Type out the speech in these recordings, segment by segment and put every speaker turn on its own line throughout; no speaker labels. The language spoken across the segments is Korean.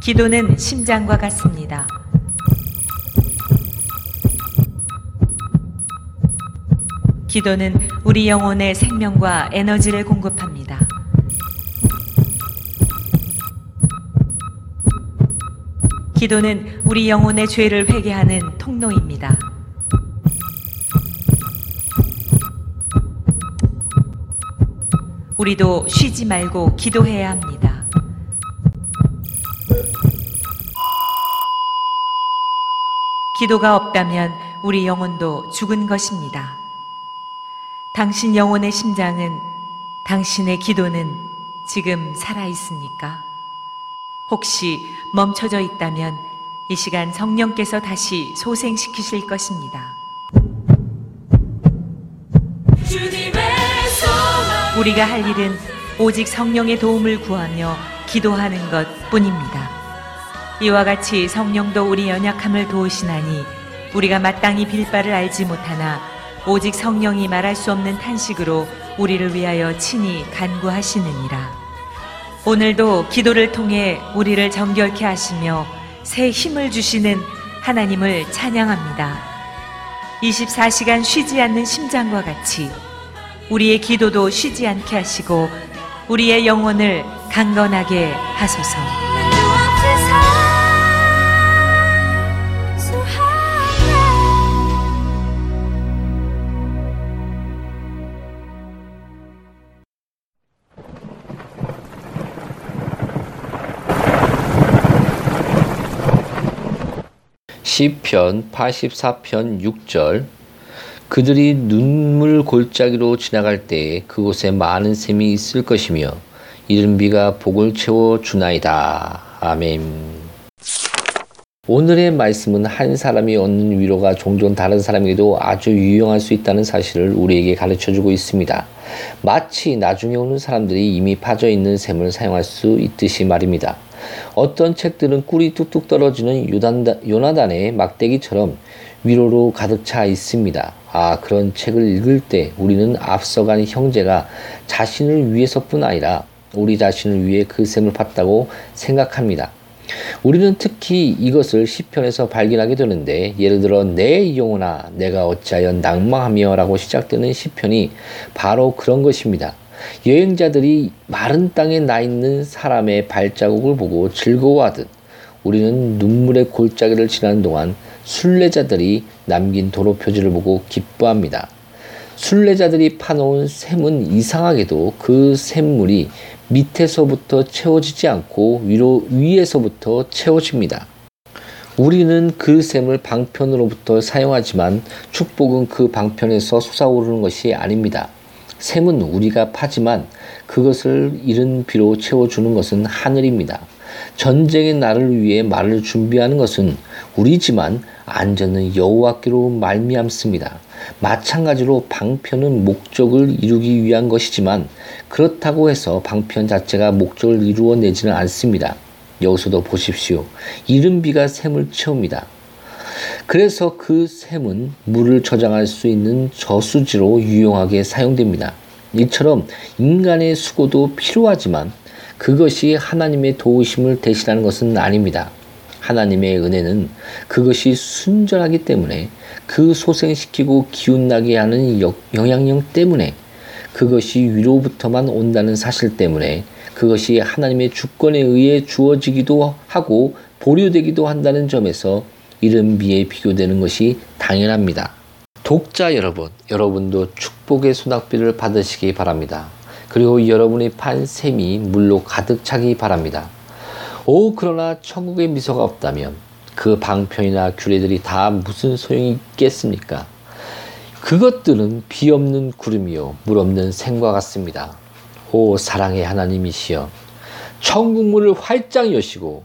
기도는 심장과 같습니다. 기도는 우리 영혼의 생명과 에너지를 공급합니다. 기도는 우리 영혼의 죄를 회개하는 통로입니다. 우리도 쉬지 말고 기도해야 합니다. 기도가 없다면 우리 영혼도 죽은 것입니다. 당신 영혼의 심장은 당신의 기도는 지금 살아 있습니까? 혹시 멈춰져 있다면 이 시간 성령께서 다시 소생시키실 것입니다. 우리가 할 일은 오직 성령의 도움을 구하며 기도하는 것 뿐입니다. 이와 같이 성령도 우리 연약함을 도우시나니 우리가 마땅히 빌 바를 알지 못하나 오직 성령이 말할 수 없는 탄식으로 우리를 위하여 친히 간구하시느니라. 오늘도 기도를 통해 우리를 정결케 하시며 새 힘을 주시는 하나님을 찬양합니다. 24시간 쉬지 않는 심장과 같이 우리의 기도도 쉬지 않게 하시고 우리의 영혼을 강건하게 하소서.
시편 84편 6절 그들이 눈물 골짜기로 지나갈 때에 그곳에 많은 샘이 있을 것이며 이른 비가 복을 채워 주나이다. 아멘. 오늘의 말씀은 한 사람이 얻는 위로가 종종 다른 사람에게도 아주 유용할 수 있다는 사실을 우리에게 가르쳐 주고 있습니다. 마치 나중에 오는 사람들이 이미 파져 있는 샘을 사용할 수 있듯이 말입니다. 어떤 책들은 꿀이 뚝뚝 떨어지는 요나단의 막대기처럼 위로로 가득 차 있습니다. 아, 그런 책을 읽을 때 우리는 앞서간 형제가 자신을 위해서뿐 아니라 우리 자신을 위해 그 샘을 팠다고 생각합니다. 우리는 특히 이것을 시편에서 발견하게 되는데 예를 들어 내 영혼아 내가 어찌하여 낭망하며라고 시작되는 시편이 바로 그런 것입니다. 여행자들이 마른 땅에 나 있는 사람의 발자국을 보고 즐거워하듯 우리는 눈물의 골짜기를 지나는 동안 순례자들이 남긴 도로 표지를 보고 기뻐합니다. 순례자들이 파놓은 샘은 이상하게도 그 샘물이 밑에서부터 채워지지 않고 위로 위에서부터 채워집니다. 우리는 그 샘을 방편으로부터 사용하지만 축복은 그 방편에서 솟아오르는 것이 아닙니다. 샘은 우리가 파지만 그것을 이른 비로 채워주는 것은 하늘입니다. 전쟁의 날을 위해 말을 준비하는 것은 우리지만 안전은 여호와께로 말미암습니다. 마찬가지로 방편은 목적을 이루기 위한 것이지만 그렇다고 해서 방편 자체가 목적을 이루어내지는 않습니다. 여기서도 보십시오. 이른 비가 샘을 채웁니다. 그래서 그 샘은 물을 저장할 수 있는 저수지로 유용하게 사용됩니다. 이처럼 인간의 수고도 필요하지만 그것이 하나님의 도우심을 대신하는 것은 아닙니다. 하나님의 은혜는 그것이 순전하기 때문에 그 소생시키고 기운나게 하는 영향력 때문에 그것이 위로부터만 온다는 사실 때문에 그것이 하나님의 주권에 의해 주어지기도 하고 보류되기도 한다는 점에서 이른 비에 비교되는 것이 당연합니다. 독자 여러분, 여러분도 축복의 소낙비를 받으시기 바랍니다. 그리고 여러분의 판 샘이 물로 가득 차기 바랍니다. 오, 그러나 천국의 미소가 없다면 그 방편이나 규례들이 다 무슨 소용이 있겠습니까? 그것들은 비 없는 구름이요, 물 없는 생과 같습니다. 오, 사랑의 하나님이시여. 천국문을 활짝 여시고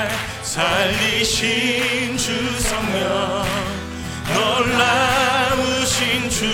살리신 주 성령 놀라우신 주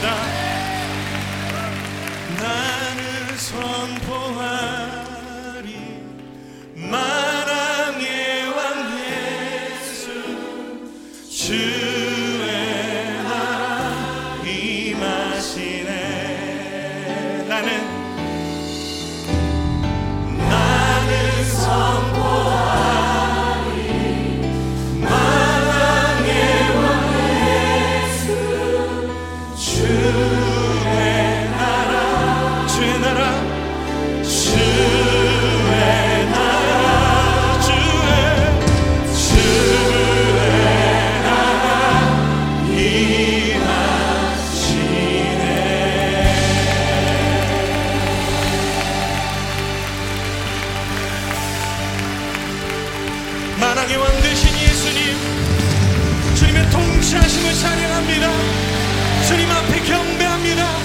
합니다. 나는 선포하리 만왕의 왕 예수 주. 자신을 찬양합니다. 주님 앞에 경배합니다.